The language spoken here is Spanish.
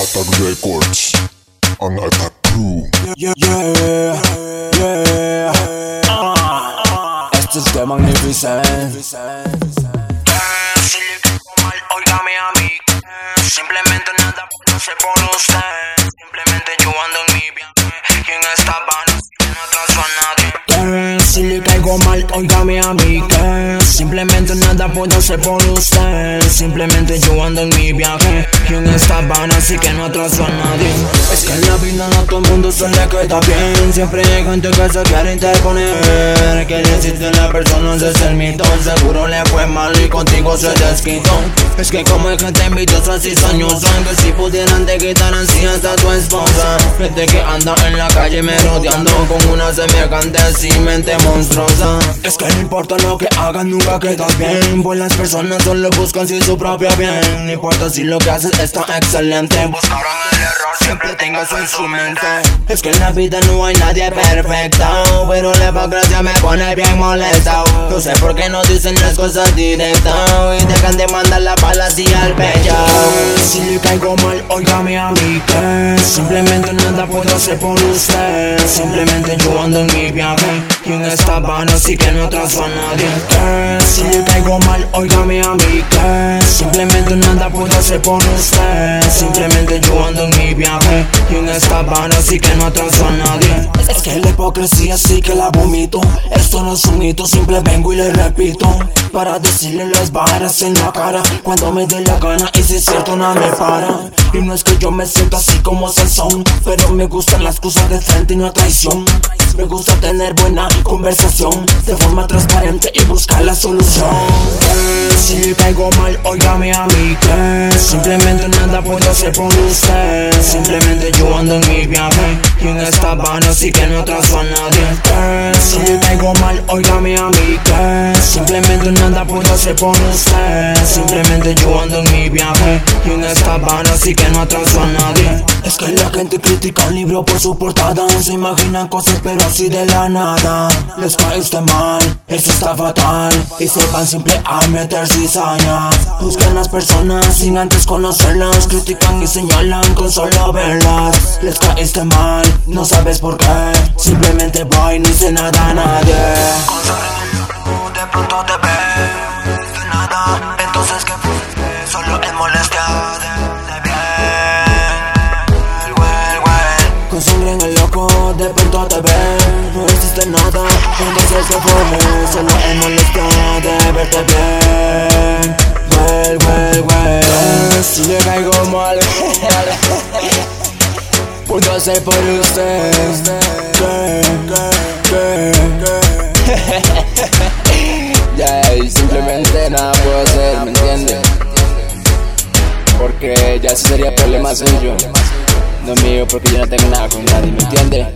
Attack Records and Attack Crew. Yeah, yeah, yeah. Ah, este es The Magnificent. Si le caigo mal, óigame a mí. Simplemente nada puedo hacer por usted. Simplemente yo ando en mi viaje. Y en esta van no atraso a nadie. Que si le caigo mal, óigame a mí que Simplemente nada puedo hacer por usted. Simplemente yo ando en mi viaje. Y en esta van así que no atraso a nadie. Es que en la vida no todo el mundo se le queda bien. Siempre hay gente que se quiere interponer. Que decirte la persona es el mito. Seguro le fue mal y contigo se desquitó. Es que como hay gente envidiosa así soñosa Que si pudieran te quitaran si hasta tu esposa. Gente que anda en la calle me rodeando Con una semejante así mente monstruosa. Es que no importa lo que hagan nunca quedas bien. Pues las personas solo buscan si su propio bien. No importa si lo que haces está excelente. Buscaron el error, siempre tengo eso en su mente. es que en la vida no hay nadie perfecto Pero la hipocresía me pone bien molesto No sé por qué no dicen las cosas directas Y dejan de mandar la bala así al pecho Si le caigo mal, óigame a mí que Simplemente nada puedo hacer por usted. Simplemente yo ando en mi viaje Y en esta van así que no trazo a nadie Si le caigo mal, óigame a mí que Simplemente nada puedo hacer por usted. Simplemente yo ando en mi Y en esta van así que no atraso a nadie. Es que la hipocresía sí que la vomito. Esto no es un mito, simple vengo y le repito. Para decirle las varas en la cara Cuando me dé la gana y si es cierto nada me para. Y no es que yo me siento así como Sansón Pero me gustan las cosas de frente y no traición. Me gusta tener buena conversación De forma transparente y buscar la solución. Si le caigo mal, óigame a mí que Simplemente nada puedo hacer por usted Simplemente yo ando en mi viaje Y en esta van así que no trazo a nadie. Que Si le caigo mal, óigame a mí que Simplemente nada puedo hacer por usted Simplemente yo ando en mi viaje Y en esta van así que no atraso a nadie gente critica un libro por su portada Se imaginan cosas pero así de la nada. Les caíste mal, eso está fatal. Y se van simple a meter cizaña. Buscan las personas sin antes conocerlas. Critican y señalan con solo verlas. Les caíste mal, no sabes por qué. Simplemente va y no hice nada a nadie. De pronto te ve de nada. Entonces, ¿qué fue? Solo es molestia sangre en el loco, de pronto te ven No existe nada, entonces que fue Solo es molestia de verte bien Well, well, well Si le caigo mal Puedo hacer por usted ¿Qué? ¿Qué? ¿Qué? Ya, simplemente nada puedo hacer, ¿me entiendes? Porque ya ese sería problema suyo, no mío, porque yo no tengo nada con nadie, ¿me entiendes?